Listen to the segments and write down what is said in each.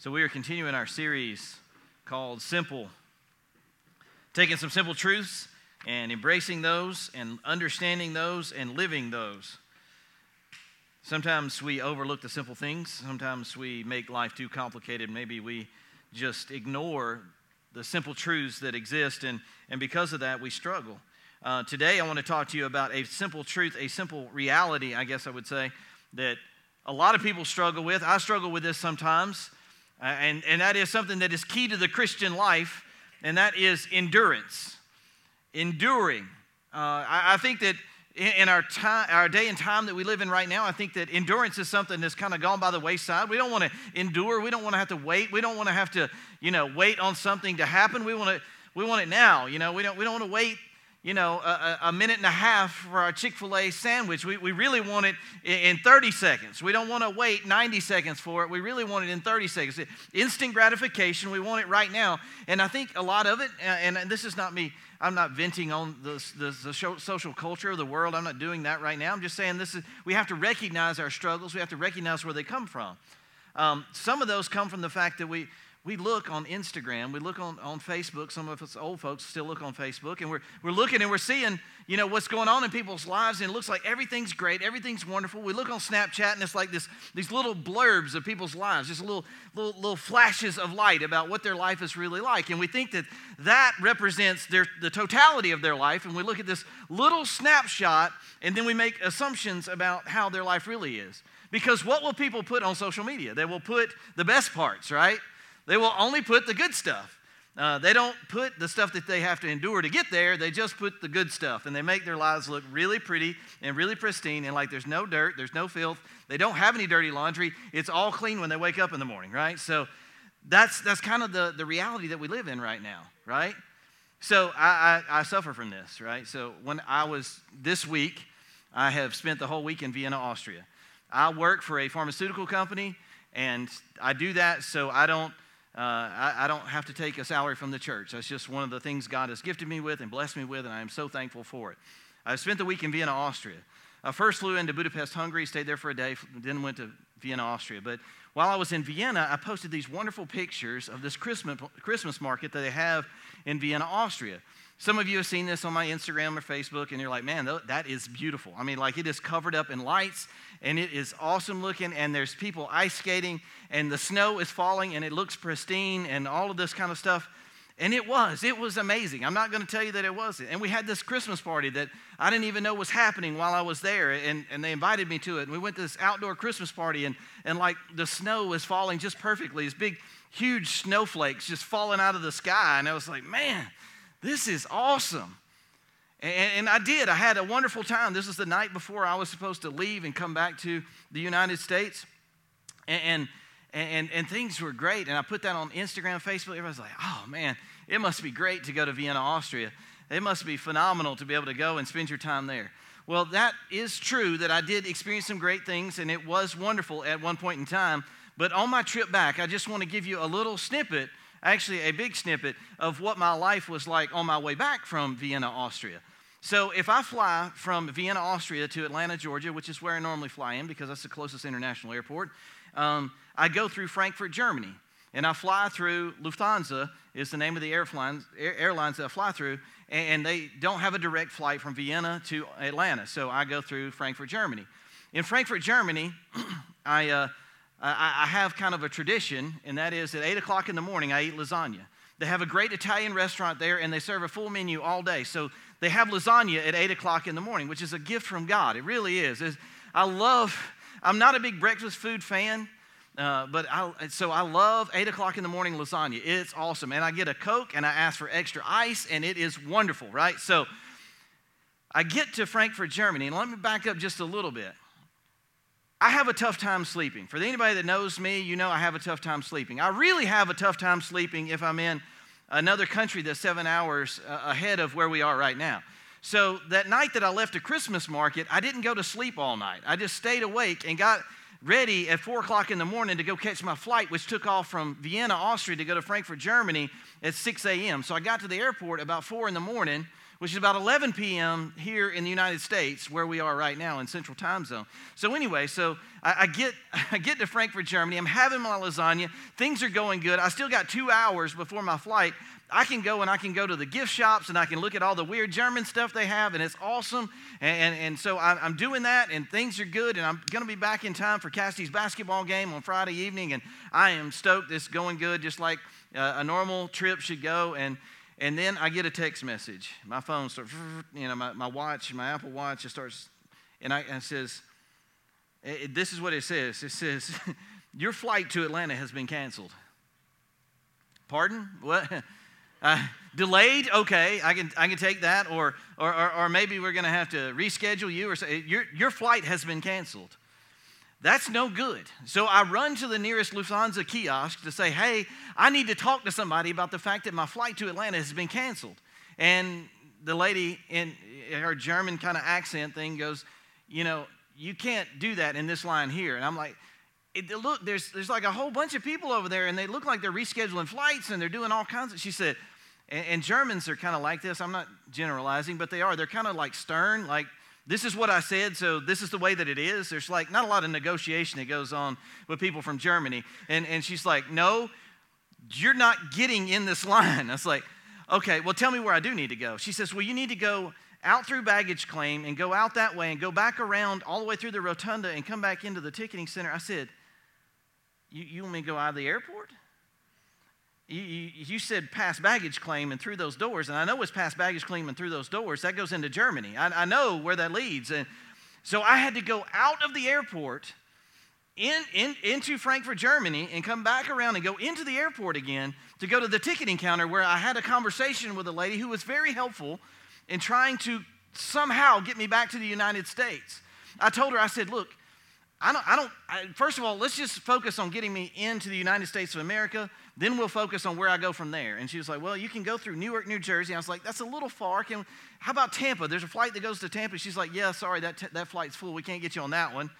So, we are continuing our series called Simple, taking some simple truths and embracing those and understanding those and living those. Sometimes we overlook the simple things, sometimes we make life too complicated. Maybe we just ignore the simple truths that exist, and, and because of that, we struggle. Uh, today, I want to talk to you about a simple truth, a simple reality, I guess I would say, that a lot of people struggle with. I struggle with this sometimes. Uh, and, and that is something that is key to the Christian life, and that is endurance. Enduring. Uh, I, I, think that in, in our, time, our day and time that we live in right now, I think that endurance is something that's kind of gone by the wayside. We don't want to endure. We don't want to have to wait. We don't want to have to, you know, wait on something to happen. We want to, we want it now. You know, we don't, we don't want to wait you know, a, a, minute and a half for our Chick fil A sandwich. We, we really want it in 30 seconds. We don't want to wait 90 seconds for it. We really want it in 30 seconds. Instant gratification, we want it right now. And I think a lot of it, and this is not me, I'm not venting on the, the, the social culture of the world. I'm not doing that right now. I'm just saying this is, we have to recognize our struggles, we have to recognize where they come from. Um, some of those come from the fact that we, we look on Instagram, we look on, on Facebook, some of us old folks still look on Facebook, and we're, we're looking and we're seeing, you know, what's going on in people's lives, and it looks like everything's great, everything's wonderful. We look on Snapchat, and it's like this, these little blurbs of people's lives, just little, little, little flashes of light about what their life is really like. And we think that that represents their, the totality of their life, and we look at this little snapshot, and then we make assumptions about how their life really is. Because what will people put on social media? They will put the best parts, right? They will only put the good stuff. Uh, they don't put the stuff that they have to endure to get there. They just put the good stuff, and they make their lives look really pretty and really pristine, and like there's no dirt, there's no filth. They don't have any dirty laundry. It's all clean when they wake up in the morning, right? So that's that's kind of the, the reality that we live in right now, right? So I, I, I suffer from this, right? So when I was this week, I have spent the whole week in Vienna, Austria. I work for a pharmaceutical company, and I do that so I don't uh, I, I, don't have to take a salary from the church. That's just one of the things God has gifted me with and blessed me with, and I am so thankful for it. I spent the week in Vienna, Austria. I first flew into Budapest, Hungary, stayed there for a day, then went to Vienna, Austria. But while I was in Vienna, I posted these wonderful pictures of this Christmas, Christmas market that they have in Vienna, Austria. Some of you have seen this on my Instagram or Facebook, and you're like, man, that is beautiful. I mean, like it is covered up in lights, and it is awesome looking, and there's people ice skating, and the snow is falling, and it looks pristine, and all of this kind of stuff. And it was, it was amazing. I'm not going to tell you that it wasn't. And we had this Christmas party that I didn't even know was happening while I was there, and, and they invited me to it. And we went to this outdoor Christmas party, and, and like the snow was falling just perfectly, these big, huge snowflakes just falling out of the sky. And I was like, man, this is awesome. And, and, I did. I had a wonderful time. This is the night before I was supposed to leave and come back to the United States. And, and, and, and things were great. And I put that on Instagram, Facebook. Everybody's like, oh man, it must be great to go to Vienna, Austria. It must be phenomenal to be able to go and spend your time there. Well, that is true that I did experience some great things, and it was wonderful at one point in time. But on my trip back, I just want to give you a little snippet actually a big snippet of what my life was like on my way back from Vienna, Austria. So if I fly from Vienna, Austria to Atlanta, Georgia, which is where I normally fly in because that's the closest international airport, um, I go through Frankfurt, Germany. And I fly through Lufthansa, is the name of the airlines, airlines that I fly through, and they don't have a direct flight from Vienna to Atlanta. So I go through Frankfurt, Germany. In Frankfurt, Germany, I, uh, I, I have kind of a tradition, and that is at 8 o'clock in the morning, I eat lasagna. They have a great Italian restaurant there, and they serve a full menu all day. So they have lasagna at 8 o'clock in the morning, which is a gift from God. It really is. It's, I love, I'm not a big breakfast food fan, uh, but I, so I love 8 o'clock in the morning lasagna. It's awesome. And I get a Coke, and I ask for extra ice, and it is wonderful, right? So I get to Frankfurt, Germany, and let me back up just a little bit. I have a tough time sleeping. For anybody that knows me, you know I have a tough time sleeping. I really have a tough time sleeping if I'm in another country that's seven hours uh, ahead of where we are right now. So that night that I left the Christmas market, I didn't go to sleep all night. I just stayed awake and got ready at four o'clock in the morning to go catch my flight, which took off from Vienna, Austria to go to Frankfurt, Germany at 6 a.m. So I got to the airport about four in the morning which is about 11 p.m. here in the United States, where we are right now in Central Time Zone. So anyway, so I, I, get I get to Frankfurt, Germany. I'm having my lasagna. Things are going good. I still got two hours before my flight. I can go and I can go to the gift shops and I can look at all the weird German stuff they have, and it's awesome. And, and, and so I'm, I'm, doing that, and things are good. And I'm going to be back in time for Cassidy's basketball game on Friday evening, and I am stoked. It's going good, just like uh, a normal trip should go. And and then I get a text message. My phone starts, you know, my, my watch, my Apple Watch, it starts, and, I, and it says, it, this is what it says. It says, your flight to Atlanta has been canceled. Pardon? What? Uh, delayed? Okay, I can, I can take that. Or, or, or, or maybe we're going to have to reschedule you or say, your, your flight has been canceled. That's no good. So I run to the nearest Lufthansa kiosk to say, hey, I need to talk to somebody about the fact that my flight to Atlanta has been canceled. And the lady in her German kind of accent thing goes, you know, you can't do that in this line here. And I'm like, look, there's, there's like a whole bunch of people over there, and they look like they're rescheduling flights and they're doing all kinds of. She said, and, and Germans are kind of like this. I'm not generalizing, but they are. They're kind of like stern, like this is what I said, so this is the way that it is. There's like not a lot of negotiation that goes on with people from Germany. And, and she's like, No, you're not getting in this line. I was like, Okay, well, tell me where I do need to go. She says, Well, you need to go out through baggage claim and go out that way and go back around all the way through the rotunda and come back into the ticketing center. I said, You, you want me to go out of the airport? You, you, you, said past baggage claim and through those doors, and I know it's past baggage claim and through those doors. That goes into Germany. I, I know where that leads. And so I had to go out of the airport in, in, into Frankfurt, Germany, and come back around and go into the airport again to go to the ticketing counter where I had a conversation with a lady who was very helpful in trying to somehow get me back to the United States. I told her, I said, look, I don't, I don't I, first of all, let's just focus on getting me into the United States of America. Then we'll focus on where I go from there. And she was like, Well, you can go through Newark, New Jersey. I was like, That's a little far. Can, how about Tampa? There's a flight that goes to Tampa. She's like, Yeah, sorry, that, t- that flight's full. We can't get you on that one.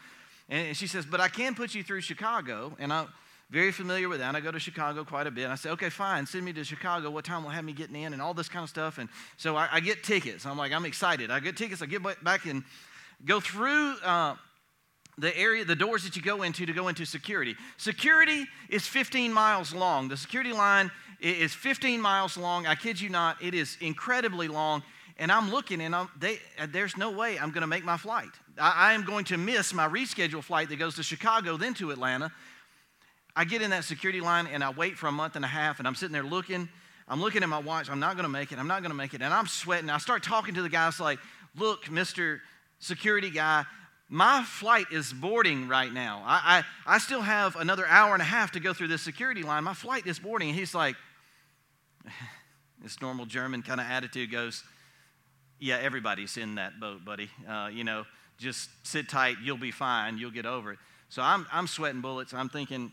And she says, But I can put you through Chicago. And I'm very familiar with that. And I go to Chicago quite a bit. And I say, Okay, fine, send me to Chicago. What time will have me getting in? And all this kind of stuff. And so I, I get tickets. I'm like, I'm excited. I get tickets. I get back and go through. Uh, the area, the doors that you go into to go into security. Security is 15 miles long. The security line is 15 miles long. I kid you not, it is incredibly long. And I'm looking, and I'm, they, uh, there's no way I'm going to make my flight. I, I am going to miss my rescheduled flight that goes to Chicago, then to Atlanta. I get in that security line, and I wait for a month and a half, and I'm sitting there looking. I'm looking at my watch. I'm not going to make it. I'm not going to make it. And I'm sweating. I start talking to the guys like, look, Mr. Security guy, my flight is boarding right now. I, I, I, still have another hour and a half to go through this security line. My flight is boarding. And he's like, this normal German kind of attitude goes, Yeah, everybody's in that boat, buddy. Uh, you know, just sit tight. You'll be fine. You'll get over it. So I'm, I'm sweating bullets. I'm thinking,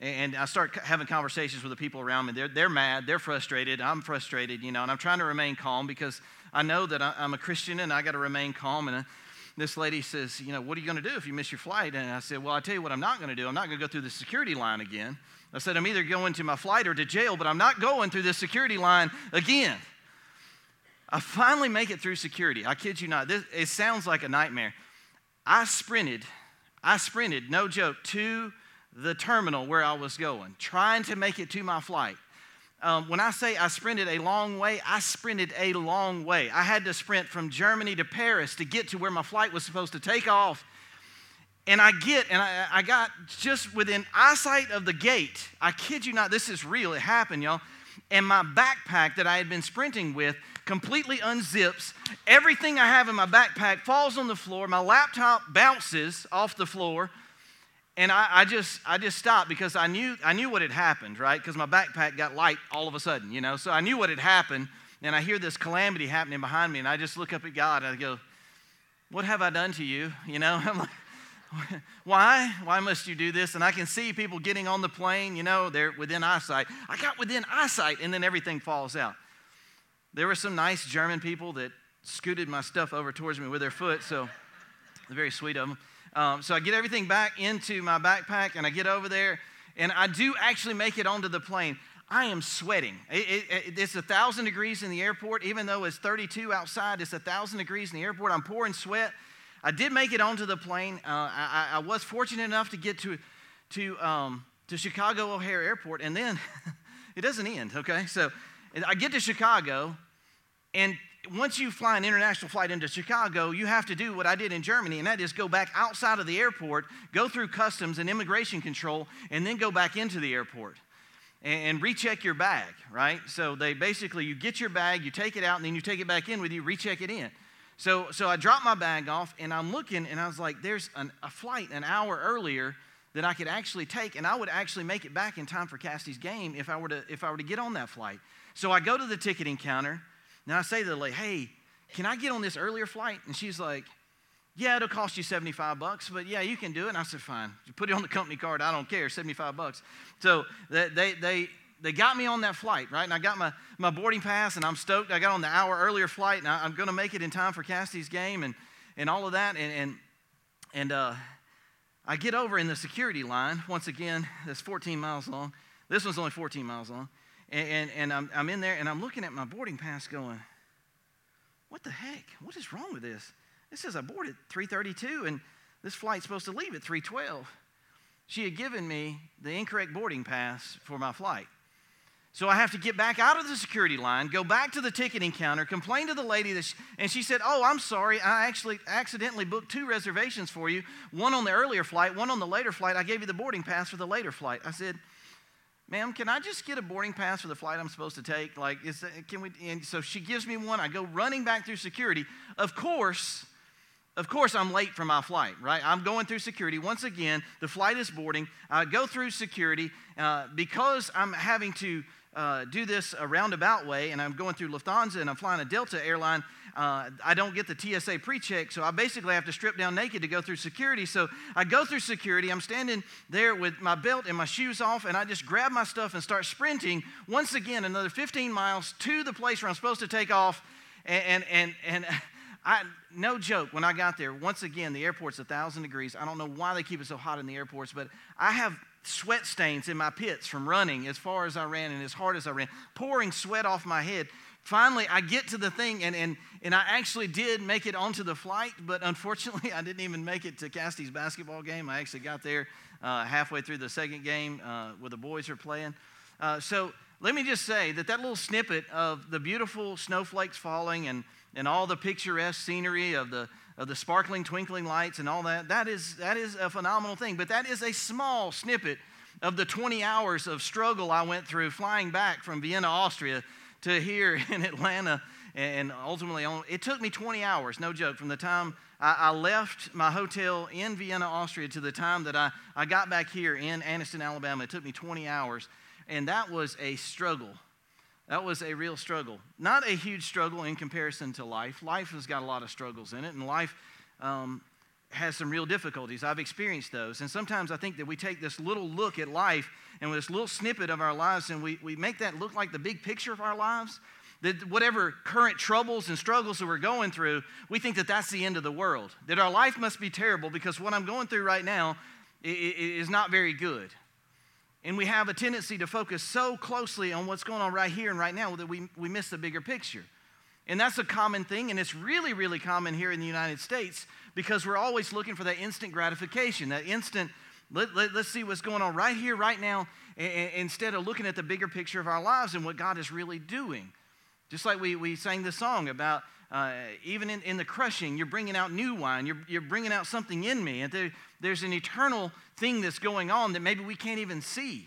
and I start having conversations with the people around me. They're, they're mad. They're frustrated. I'm frustrated, you know, and I'm trying to remain calm because I know that I'm a Christian and I got to remain calm. And this lady says, You know, what are you going to do if you miss your flight? And I said, Well, I tell you what, I'm not going to do. I'm not going to go through the security line again. I said, I'm either going to my flight or to jail, but I'm not going through this security line again. I finally make it through security. I kid you not. This, it sounds like a nightmare. I sprinted, I sprinted, no joke, to the terminal where I was going, trying to make it to my flight. Um, when I say I sprinted a long way, I sprinted a long way. I had to sprint from Germany to Paris to get to where my flight was supposed to take off. And I get, and I, I got just within eyesight of the gate. I kid you not, this is real. It happened, y'all. And my backpack that I had been sprinting with completely unzips. Everything I have in my backpack falls on the floor. My laptop bounces off the floor and I, I, just I just stopped because I knew I knew what had happened, right? Because my backpack got light all of a sudden, you know. So I knew what had happened, and I hear this calamity happening behind me, and I just look up at God and I go, "What have I done to you?" You know. I'm like, "Why? Why must you do this?" And I can see people getting on the plane, you know, they're within eyesight. I got within eyesight, and then everything falls out. There were some nice German people that scooted my stuff over towards me with their foot, so very sweet of them. Um, so I get everything back into my backpack and I get over there and I do actually make it onto the plane. I am sweating. It, it, it's a thousand degrees in the airport, even though it's 32 outside. It's a thousand degrees in the airport. I'm pouring sweat. I did make it onto the plane. Uh, I, I, was fortunate enough to get to to um, to Chicago O'Hare Airport, and then it doesn't end. Okay, so I get to Chicago, and once you fly an international flight into Chicago, you have to do what I did in Germany, and that is go back outside of the airport, go through customs and immigration control, and then go back into the airport and, recheck your bag, right? So they basically, you get your bag, you take it out, and then you take it back in with you, recheck it in. So, so I dropped my bag off, and I'm looking, and I was like, there's an, a flight an hour earlier that I could actually take, and I would actually make it back in time for Cassie's game if I were to, if I were to get on that flight. So I go to the ticketing counter, now I say to the lady, hey, can I get on this earlier flight? And she's like, yeah, it'll cost you 75 bucks, but yeah, you can do it. And I said, fine. You put it on the company card. I don't care, 75 bucks. So they, they, they, they got me on that flight, right? And I got my, my boarding pass, and I'm stoked. I got on the hour earlier flight, and I, am going to make it in time for Cassie's game and, and all of that. And, and, and uh, I get over in the security line. Once again, that's 14 miles long. This one's only 14 miles long. And, and, and I'm, I'm in there and I'm looking at my boarding pass going, what the heck? What is wrong with this? It says I boarded 332 and this flight's supposed to leave at 312. She had given me the incorrect boarding pass for my flight. So I have to get back out of the security line, go back to the ticketing counter, complain to the lady, that she, and she said, Oh, I'm sorry. I actually accidentally booked two reservations for you one on the earlier flight, one on the later flight. I gave you the boarding pass for the later flight. I said, ma'am, can I just get a boarding pass for the flight I'm supposed to take? Like, is that, can we? And so she gives me one. I go running back through security. Of course, of course, I'm late for my flight, right? I'm going through security. Once again, the flight is boarding. I go through security uh, because I'm having to uh, do this a roundabout way, and I'm going through Lufthansa and I'm flying a Delta airline uh, I don't get the TSA pre check, so I basically have to strip down naked to go through security. So I go through security. I'm standing there with my belt and my shoes off, and I just grab my stuff and start sprinting once again another 15 miles to the place where I'm supposed to take off. And, and, and, and I, no joke, when I got there, once again, the airport's a 1,000 degrees. I don't know why they keep it so hot in the airports, but I have sweat stains in my pits from running as far as I ran and as hard as I ran, pouring sweat off my head. Finally i get to the thing and, and, and i actually did make it onto the flight but unfortunately i didn't even make it to cassie's basketball game. I actually got there uh, halfway through the second game uh, where the boys are playing. Uh, so let me just say that that little snippet of the beautiful snowflakes falling and, and all the picturesque scenery of the, of the sparkling twinkling lights and all that that is, that is a phenomenal thing but that is a small snippet of the 20 hours of struggle i went through flying back from vienna austria to here in Atlanta. And ultimately, it took me 20 hours, no joke, from the time I, left my hotel in Vienna, Austria, to the time that I, I got back here in Anniston, Alabama. It took me 20 hours. And that was a struggle. That was a real struggle. Not a huge struggle in comparison to life. Life has got a lot of struggles in it, and life um, has some real difficulties. I've experienced those. And sometimes I think that we take this little look at life and this little snippet of our lives, and we, we make that look like the big picture of our lives. That whatever current troubles and struggles that we're going through, we think that that's the end of the world. That our life must be terrible because what I'm going through right now is not very good. And we have a tendency to focus so closely on what's going on right here and right now that we, we miss the bigger picture. And that's a common thing, and it's really, really common here in the United States because we're always looking for that instant gratification, that instant let, let, us see what's going on right here, right now, instead of looking at the bigger picture of our lives and what God is really doing. Just like we, we sang the song about uh, even in, in the crushing, you're bringing out new wine, you're, you're bringing out something in me. And there's an eternal thing that's going on that maybe we can't even see.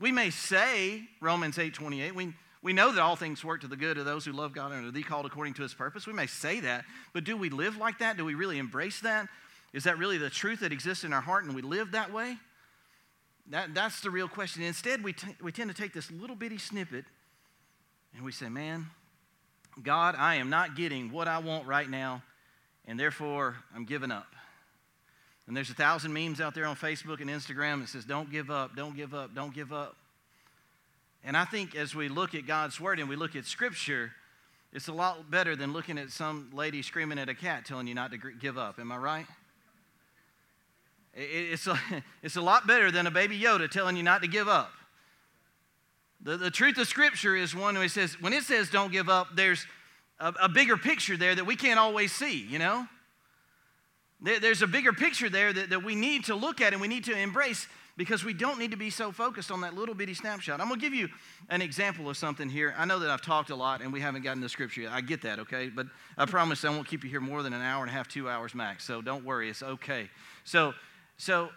We may say, Romans 8 28, we, we know that all things work to the good of those who love God and are the called according to his purpose. We may say that, but do we live like that? Do we really embrace that? Is that really the truth that exists in our heart and we live that way? That, that's the real question. Instead, we, t- we tend to take this little bitty snippet and we say, man, God, I am not getting what I want right now, and therefore I'm giving up. And there's a thousand memes out there on Facebook and Instagram that says, don't give up, don't give up, don't give up. And I think as we look at God's Word and we look at Scripture, it's a lot better than looking at some lady screaming at a cat telling you not to give up. Am I right? It's a, it's a lot better than a baby Yoda telling you not to give up. The, the truth of Scripture is one where it says, when it says don't give up, there's a, a bigger picture there that we can't always see, you know? There, there's a bigger picture there that, that we need to look at and we need to embrace because we don't need to be so focused on that little bitty snapshot. I'm going to give you an example of something here. I know that I've talked a lot and we haven't gotten the scripture yet. I get that, okay? But I promise I won't keep you here more than an hour and a half, two hours max. So don't worry, it's okay. So, so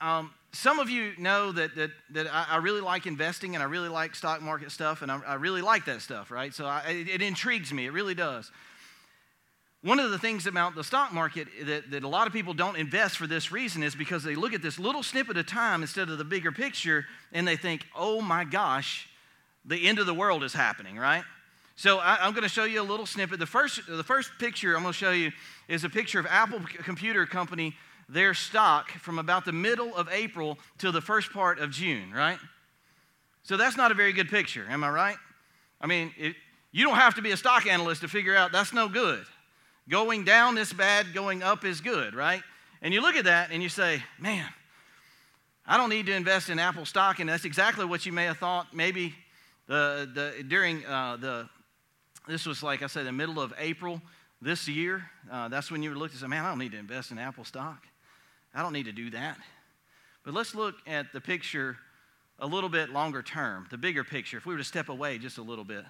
um, some of you know that, that, that I, I, really like investing and I really like stock market stuff and I, I really like that stuff, right? So I, it, it intrigues me, it really does. One of the things about the stock market that, that a lot of people don't invest for this reason is because they look at this little snippet of time instead of the bigger picture and they think, oh my gosh, the end of the world is happening, right? So I, am going to show you a little snippet. The first, the first picture I'm going to show you is a picture of Apple Computer Company, their stock from about the middle of April to the first part of June, right? So that's not a very good picture, am I right? I mean, it, you don't have to be a stock analyst to figure out that's no good. Going down is bad, going up is good, right? And you look at that and you say, man, I don't need to invest in Apple stock. And that's exactly what you may have thought maybe the, the, during uh, the, this was like I said, the middle of April this year. Uh, that's when you would look and say, man, I don't need to invest in Apple stock. I don't need to do that. But let's look at the picture a little bit longer term, the bigger picture. If we were to step away just a little bit.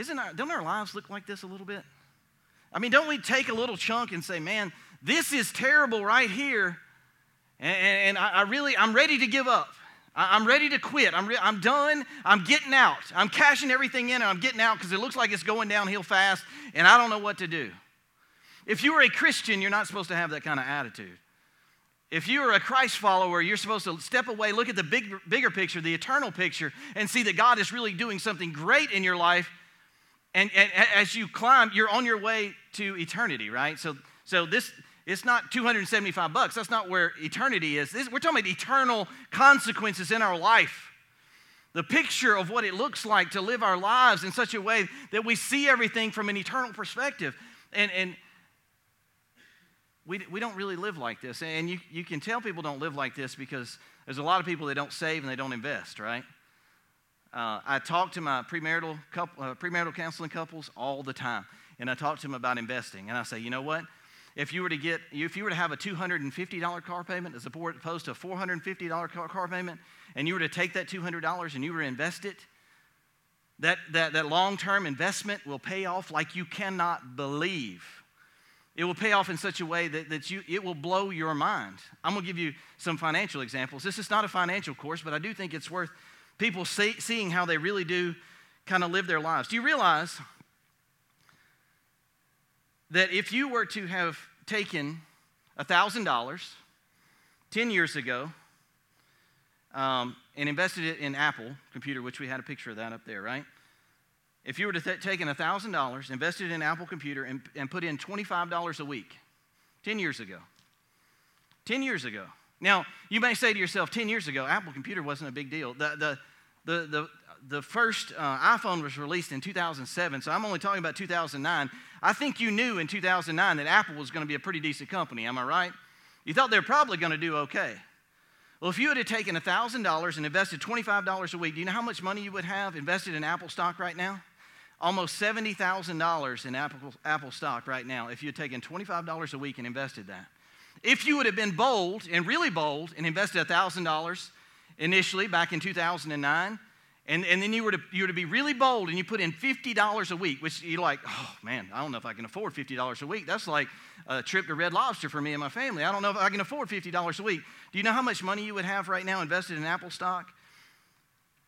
Isn't our, don't our lives look like this a little bit? I mean, don't we take a little chunk and say, man, this is terrible right here, and, and I, I, really, I'm ready to give up. I, am ready to quit. I'm, re- I'm done. I'm getting out. I'm cashing everything in and I'm getting out because it looks like it's going downhill fast, and I don't know what to do. If you are a Christian, you're not supposed to have that kind of attitude. If you are a Christ follower, you're supposed to step away, look at the big, bigger picture, the eternal picture, and see that God is really doing something great in your life and, and as you climb, you're on your way to eternity, right? So, so this, it's not 275 bucks. That's not where eternity is. This, we're talking about eternal consequences in our life. The picture of what it looks like to live our lives in such a way that we see everything from an eternal perspective. And, and we, we don't really live like this. And you, you can tell people don't live like this because there's a lot of people that don't save and they don't invest, right? Uh, I talk to my premarital, couple, uh, premarital counseling couples all the time, and I talk to them about investing. And I say, you know what? If you were to get, if you were to have a $250 car payment as opposed to a $450 car, car payment, and you were to take that $200 and you were to invest it, that, that, that long term investment will pay off like you cannot believe. It will pay off in such a way that, that you, it will blow your mind. I'm going to give you some financial examples. This is not a financial course, but I do think it's worth people see, seeing how they really do kind of live their lives. Do you realize that if you were to have taken $1,000 10 years ago um, and invested it in Apple computer, which we had a picture of that up there, right? If you were to th- taken $1,000, invested in Apple computer, and, and put in $25 a week 10 years ago, 10 years ago. Now, you may say to yourself, 10 years ago, Apple computer wasn't a big deal. The, the, the, the, the first uh, iPhone was released in 2007, so I'm only talking about 2009. I think you knew in 2009 that Apple was going to be a pretty decent company, am I right? You thought they were probably going to do okay. Well, if you had taken $1,000 and invested $25 a week, do you know how much money you would have invested in Apple stock right now? Almost $70,000 in Apple, Apple stock right now if you had taken $25 a week and invested that. If you would have been bold and really bold and invested $1,000 initially back in 2009. And, and then you were, to, you were to be really bold and you put in $50 a week, which you're like, oh man, I don't know if I can afford $50 a week. That's like a trip to Red Lobster for me and my family. I don't know if I can afford $50 a week. Do you know how much money you would have right now invested in Apple stock?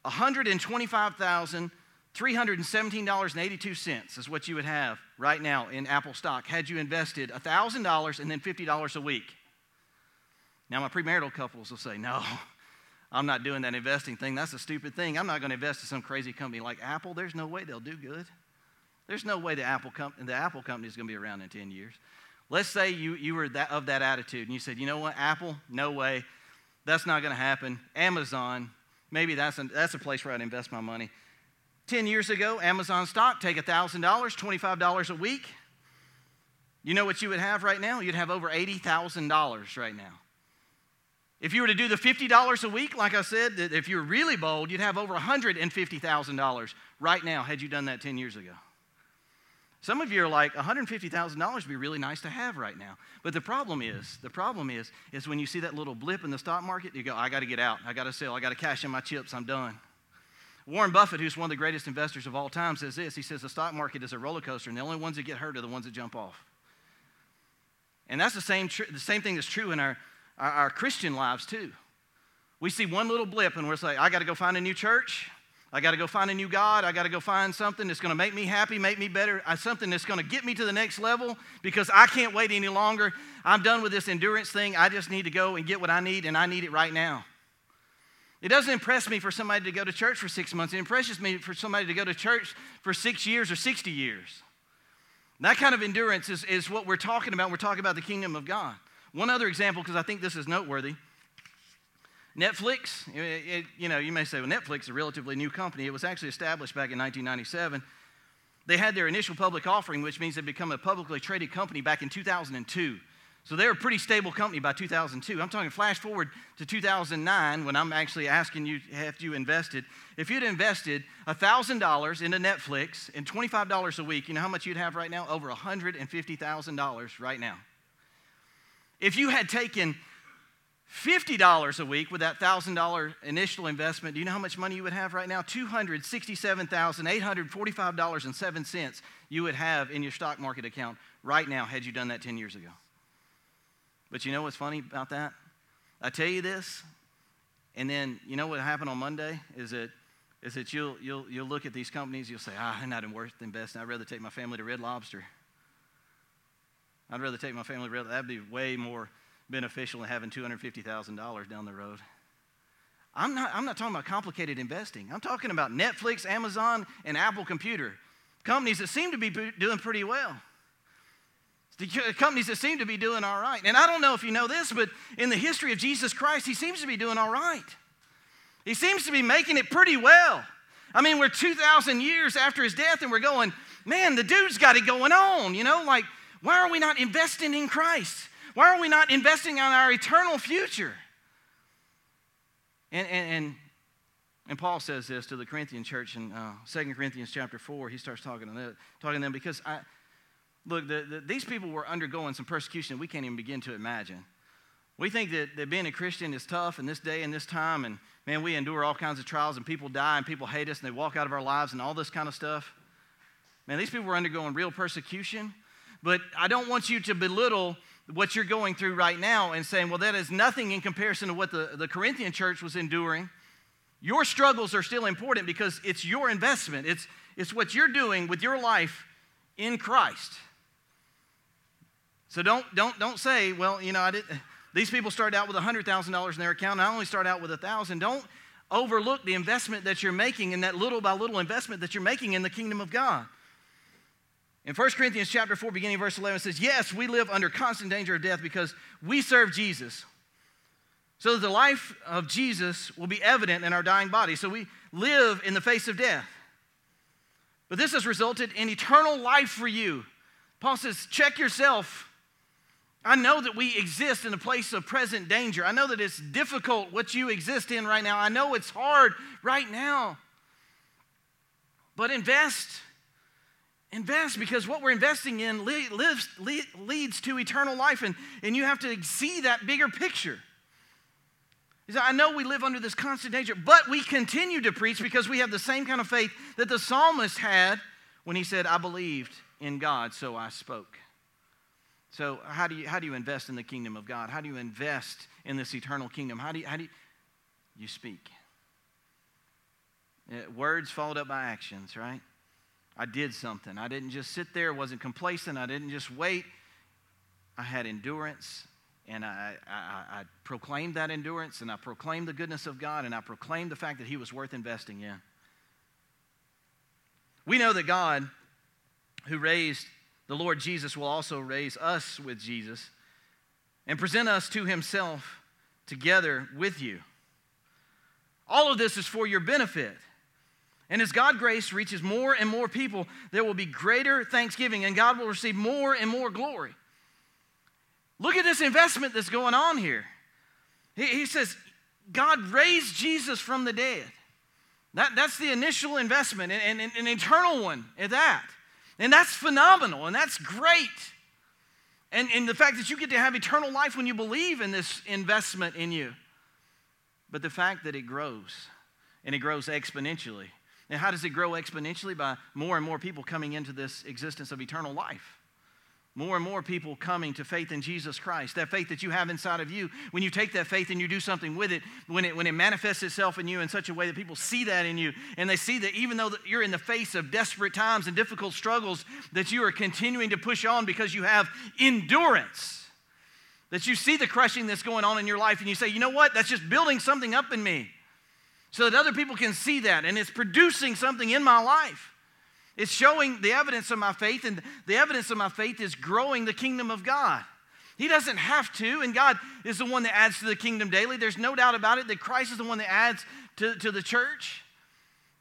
$125,317.82 is what you would have right now in Apple stock had you invested $1,000 and then $50 a week. Now, my premarital couples will say, no, I'm not doing that investing thing. That's a stupid thing. I'm not going to invest in some crazy company like Apple. There's no way they'll do good. There's no way the Apple, com- the Apple company is going to be around in 10 years. Let's say you, you were that, of that attitude and you said, you know what, Apple, no way. That's not going to happen. Amazon, maybe that's a, that's a place where I'd invest my money. 10 years ago, Amazon stock, take $1,000, $25 a week. You know what you would have right now? You'd have over $80,000 right now If you were to do the $50 a week, like I said, if you're really bold, you'd have over $150,000 right now had you done that 10 years ago. Some of you are like, $150,000 would be really nice to have right now. But the problem is, the problem is, is when you see that little blip in the stock market, you go, I got to get out. I got to sell. I got to cash in my chips. I'm done. Warren Buffett, who's one of the greatest investors of all time, says this. He says the stock market is a roller coaster, and the only ones that get hurt are the ones that jump off. And that's the same, tr- the same thing that's true in our, our, our Christian lives, too. We see one little blip, and we're like, I got to go find a new church. I got to go find a new God. I got to go find something that's going to make me happy, make me better, uh, something that's going to get me to the next level because I can't wait any longer. I'm done with this endurance thing. I just need to go and get what I need, and I need it right now. It doesn't impress me for somebody to go to church for six months. It impresses me for somebody to go to church for six years or 60 years. That kind of endurance is, is what we're talking about. We're talking about the kingdom of God. One other example, because I think this is noteworthy. Netflix, it, it, you know, you may say, well, Netflix is a relatively new company. It was actually established back in 1997. They had their initial public offering, which means they've become a publicly traded company back in 2002. So they're a pretty stable company by 2002. I'm talking flash forward to 2009 when I'm actually asking you, have you invested? If you'd invested $1,000 into Netflix and $25 a week, you know how much you'd have right now? Over $150,000 right now. If you had taken $50 a week with that $1,000 initial investment, do you know how much money you would have right now? $267,845.07 you would have in your stock market account right now had you done that 10 years ago. But you know what's funny about that? I tell you this, and then you know what happened on Monday is that is that you'll you'll you'll look at these companies, you'll say, ah, they're not worth investing. I'd rather take my family to Red Lobster. I'd rather take my family That'd be way more beneficial than having $250,000 down the road. I'm not, I'm not talking about complicated investing. I'm talking about Netflix, Amazon, and Apple Computer, companies that seem to be doing pretty well. The companies that seem to be doing all right. And I don't know if you know this, but in the history of Jesus Christ, he seems to be doing all right. He seems to be making it pretty well. I mean, we're 2,000 years after his death, and we're going, man, the dude's got it going on. You know, like, why are we not investing in Christ? Why are we not investing on our eternal future? And, and, and, and Paul says this to the Corinthian church in uh, 2 Corinthians chapter 4. He starts talking to them, talking to them because I, Look, the, the, these people were undergoing some persecution we can't even begin to imagine. We think that, that being a Christian is tough in this day and this time, and man, we endure all kinds of trials, and people die, and people hate us, and they walk out of our lives, and all this kind of stuff. Man, these people were undergoing real persecution, but I don't want you to belittle what you're going through right now and saying, well, that is nothing in comparison to what the, the Corinthian church was enduring. Your struggles are still important because it's your investment, it's, it's what you're doing with your life in Christ. So don't, don't, don't say, well, you know, I did, these people started out with $100,000 in their account. I only start out with 1000 Don't overlook the investment that you're making and that little by little investment that you're making in the kingdom of God. In 1 Corinthians chapter 4, beginning verse 11, it says, Yes, we live under constant danger of death because we serve Jesus. So that the life of Jesus will be evident in our dying body. So we live in the face of death. But this has resulted in eternal life for you. Paul says, check yourself I know that we exist in a place of present danger. I know that it's difficult what you exist in right now. I know it's hard right now. But invest. Invest because what we're investing in lives, leads to eternal life, and, and you have to see that bigger picture. I know we live under this constant danger, but we continue to preach because we have the same kind of faith that the psalmist had when he said, I believed in God, so I spoke. So, how do you, how do you invest in the kingdom of God? How do you invest in this eternal kingdom? How do you, how do you, you speak? Uh, words followed up by actions, right? I did something. I didn't just sit there, wasn't complacent. I didn't just wait. I had endurance, and I, I, I proclaimed that endurance, and I proclaimed the goodness of God, and I proclaimed the fact that He was worth investing in. We know that God, who raised the Lord Jesus will also raise us with Jesus and present us to himself together with you. All of this is for your benefit. And as God grace reaches more and more people, there will be greater thanksgiving and God will receive more and more glory. Look at this investment that's going on here. He, he says, God raised Jesus from the dead. That, that's the initial investment, and, and, an eternal one at that. And that's phenomenal, and that's great. And, and the fact that you get to have eternal life when you believe in this investment in you. But the fact that it grows, and it grows exponentially. And how does it grow exponentially? By more and more people coming into this existence of eternal life. More and more people coming to faith in Jesus Christ. That faith that you have inside of you, when you take that faith and you do something with it, when it, when it manifests itself in you in such a way that people see that in you, and they see that even though you're in the face of desperate times and difficult struggles, that you are continuing to push on because you have endurance. That you see the crushing that's going on in your life, and you say, you know what? That's just building something up in me so that other people can see that, and it's producing something in my life. It's showing the evidence of my faith, and the evidence of my faith is growing the kingdom of God. He doesn't have to, and God is the one that adds to the kingdom daily. There's no doubt about it that Christ is the one that adds to, to the church.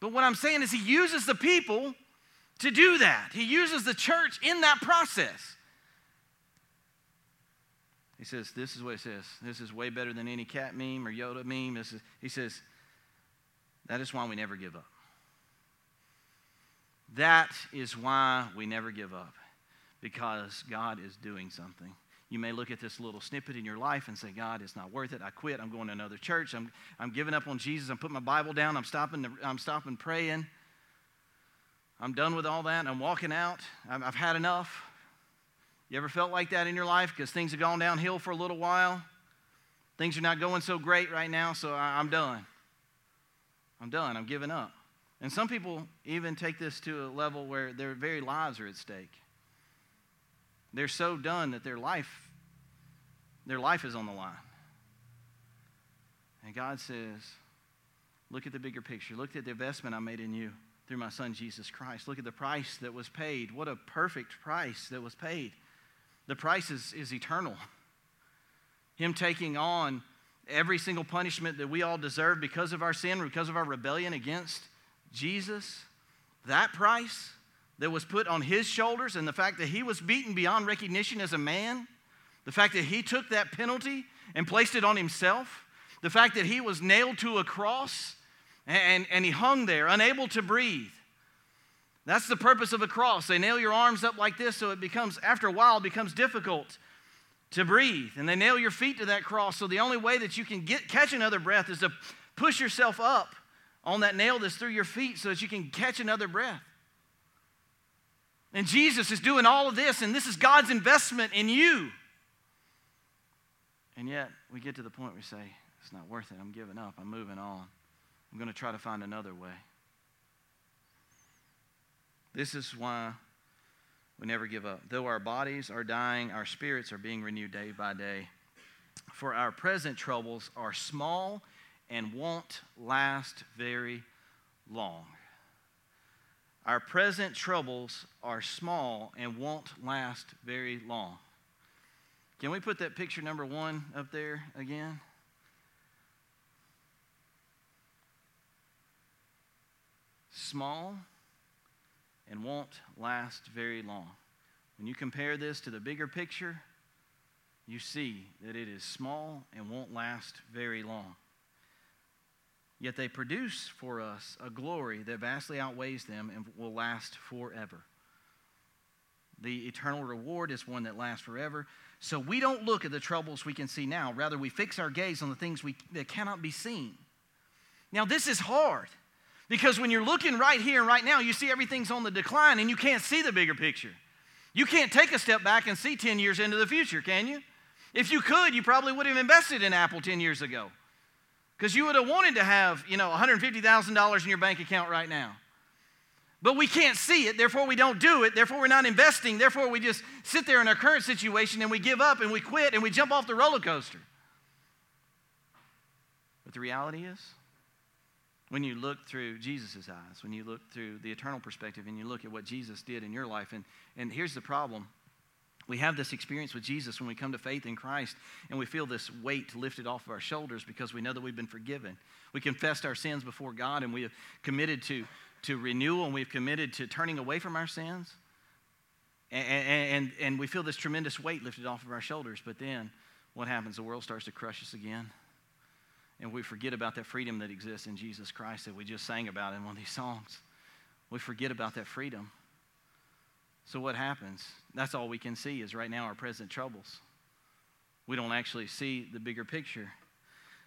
But what I'm saying is, He uses the people to do that, He uses the church in that process. He says, This is what it says. This is way better than any cat meme or Yoda meme. This is, he says, That is why we never give up. That is why we never give up, because God is doing something. You may look at this little snippet in your life and say, God, it's not worth it. I quit. I'm going to another church. I'm, I'm giving up on Jesus. I'm putting my Bible down. I'm stopping, to, I'm stopping praying. I'm done with all that. I'm walking out. I've, I've had enough. You ever felt like that in your life because things have gone downhill for a little while? Things are not going so great right now, so I, I'm done. I'm done. I'm giving up. And some people even take this to a level where their very lives are at stake. They're so done that their life, their life is on the line. And God says, look at the bigger picture. Look at the investment I made in you through my son Jesus Christ. Look at the price that was paid. What a perfect price that was paid. The price is, is eternal. Him taking on every single punishment that we all deserve because of our sin, because of our rebellion against Jesus, that price that was put on his shoulders, and the fact that he was beaten beyond recognition as a man, the fact that he took that penalty and placed it on himself, the fact that he was nailed to a cross and, and he hung there, unable to breathe. That's the purpose of a cross. They nail your arms up like this so it becomes, after a while, becomes difficult to breathe. And they nail your feet to that cross. So the only way that you can get, catch another breath is to push yourself up on that nail that's through your feet so that you can catch another breath. And Jesus is doing all of this, and this is God's investment in you. And yet, we get to the point where we say, It's not worth it. I'm giving up. I'm moving on. I'm going to try to find another way. This is why we never give up. Though our bodies are dying, our spirits are being renewed day by day. For our present troubles are small and won't last very long. Our present troubles are small and won't last very long. Can we put that picture number one up there again? Small and won't last very long. When you compare this to the bigger picture, you see that it is small and won't last very long. Yet they produce for us a glory that vastly outweighs them and will last forever. The eternal reward is one that lasts forever. So we don't look at the troubles we can see now. Rather, we fix our gaze on the things we, that cannot be seen. Now, this is hard because when you're looking right here and right now, you see everything's on the decline and you can't see the bigger picture. You can't take a step back and see 10 years into the future, can you? If you could, you probably would have invested in Apple 10 years ago because you would have wanted to have, you know, $150,000 in your bank account right now. But we can't see it, therefore we don't do it, therefore we're not investing, therefore we just sit there in our current situation and we give up and we quit and we jump off the roller coaster. But the reality is, when you look through Jesus' eyes, when you look through the eternal perspective and you look at what Jesus did in your life, and, and here's the problem we have this experience with Jesus when we come to faith in Christ and we feel this weight lifted off of our shoulders because we know that we've been forgiven. We confessed our sins before God and we have committed to, to renewal and we've committed to turning away from our sins. And, and, and we feel this tremendous weight lifted off of our shoulders. But then what happens? The world starts to crush us again. And we forget about that freedom that exists in Jesus Christ that we just sang about in one of these songs. We forget about that freedom. So, what happens? That's all we can see is right now our present troubles. We don't actually see the bigger picture.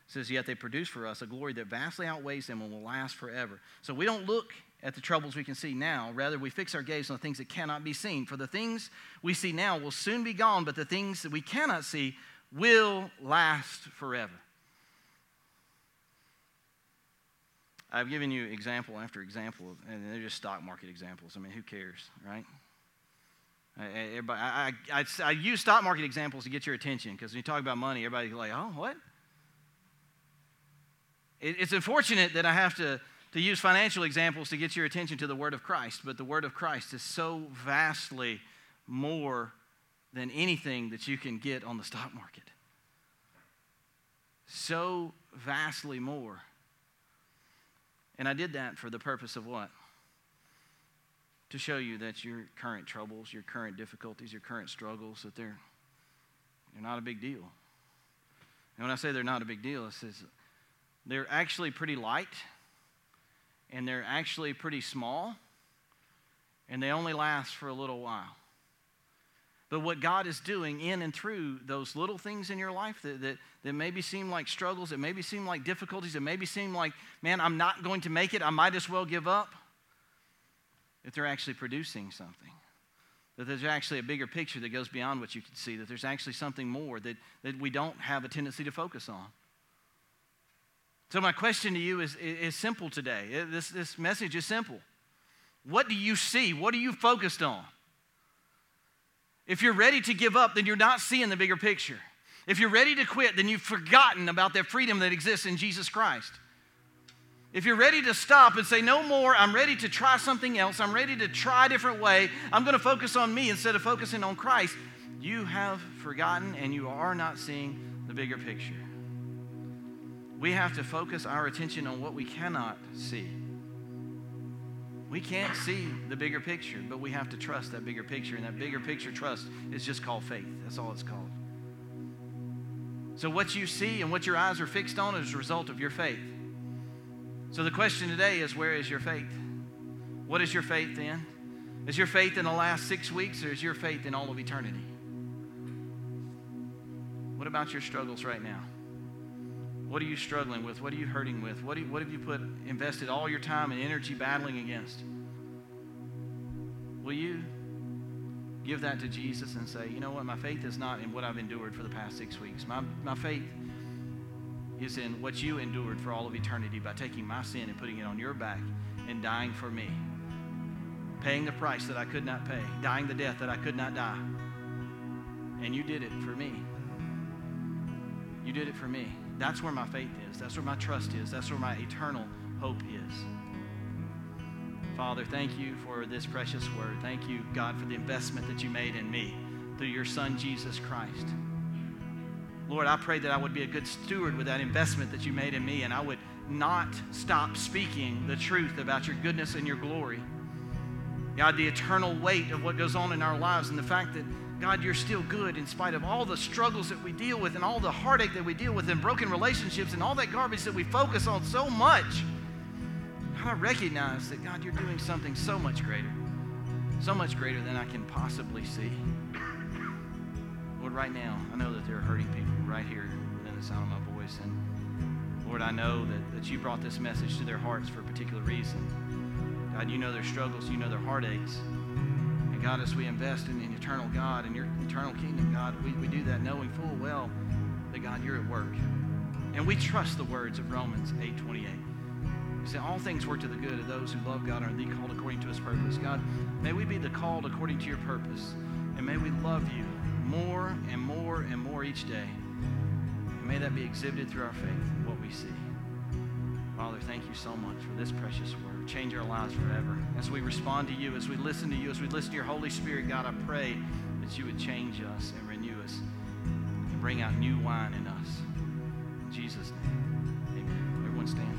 It says, Yet they produce for us a glory that vastly outweighs them and will last forever. So, we don't look at the troubles we can see now. Rather, we fix our gaze on the things that cannot be seen. For the things we see now will soon be gone, but the things that we cannot see will last forever. I've given you example after example, and they're just stock market examples. I mean, who cares, right? Everybody, I, I, I, use stock market examples to get your attention because when you talk about money, everybody's like, oh, what? It, it's unfortunate that I have to, to use financial examples to get your attention to the Word of Christ, but the Word of Christ is so vastly more than anything that you can get on the stock market. So vastly more. And I did that for the purpose of what? To show you that your current troubles, your current difficulties, your current struggles, that they're, they're not a big deal. And when I say they're not a big deal, it says they're actually pretty light, and they're actually pretty small, and they only last for a little while. But what God is doing in and through those little things in your life that, that, that maybe seem like struggles, that maybe seem like difficulties, that maybe seem like, man, I'm not going to make it, I might as well give up, if they're actually producing something. That there's actually a bigger picture that goes beyond what you can see, that there's actually something more that, that we don't have a tendency to focus on. So, my question to you is, is simple today. This, this message is simple. What do you see? What are you focused on? If you're ready to give up, then you're not seeing the bigger picture. If you're ready to quit, then you've forgotten about that freedom that exists in Jesus Christ. If you're ready to stop and say, No more, I'm ready to try something else, I'm ready to try a different way, I'm going to focus on me instead of focusing on Christ, you have forgotten and you are not seeing the bigger picture. We have to focus our attention on what we cannot see. We can't see the bigger picture, but we have to trust that bigger picture. And that bigger picture trust is just called faith. That's all it's called. So, what you see and what your eyes are fixed on is a result of your faith. So, the question today is where is your faith? What is your faith in? Is your faith in the last six weeks or is your faith in all of eternity? What about your struggles right now? What are you struggling with? What are you hurting with? What, you, what have you put invested all your time and energy battling against? Will you give that to Jesus and say, you know what, my faith is not in what I've endured for the past six weeks. My, my faith is in what you endured for all of eternity by taking my sin and putting it on your back and dying for me. Paying the price that I could not pay, dying the death that I could not die. And you did it for me. You did it for me. That's where my faith is. That's where my trust is. That's where my eternal hope is. Father, thank you for this precious word. Thank you, God, for the investment that you made in me through your Son, Jesus Christ. Lord, I pray that I would be a good steward with that investment that you made in me, and I would not stop speaking the truth about your goodness and your glory. God, the eternal weight of what goes on in our lives and the fact that God, you're still good in spite of all the struggles that we deal with and all the heartache that we deal with and broken relationships and all that garbage that we focus on so much. I recognize that, God, you're doing something so much greater, so much greater than I can possibly see. Lord, right now, I know that there are hurting people right here within the sound of my voice. And Lord, I know that, that you brought this message to their hearts for a particular reason. God, you know their struggles, you know their heartaches. And God, as we invest in an eternal God and your eternal kingdom, God, we, we do that knowing full well that, God, you're at work. And we trust the words of Romans 8 28. He said, All things work to the good of those who love God and are the called according to his purpose. God, may we be the called according to your purpose. And may we love you more and more and more each day. And may that be exhibited through our faith, in what we see. Father, thank you so much for this precious word. Change our lives forever. As we respond to you, as we listen to you, as we listen to your Holy Spirit, God, I pray that you would change us and renew us and bring out new wine in us. In Jesus' name, amen. Everyone stand.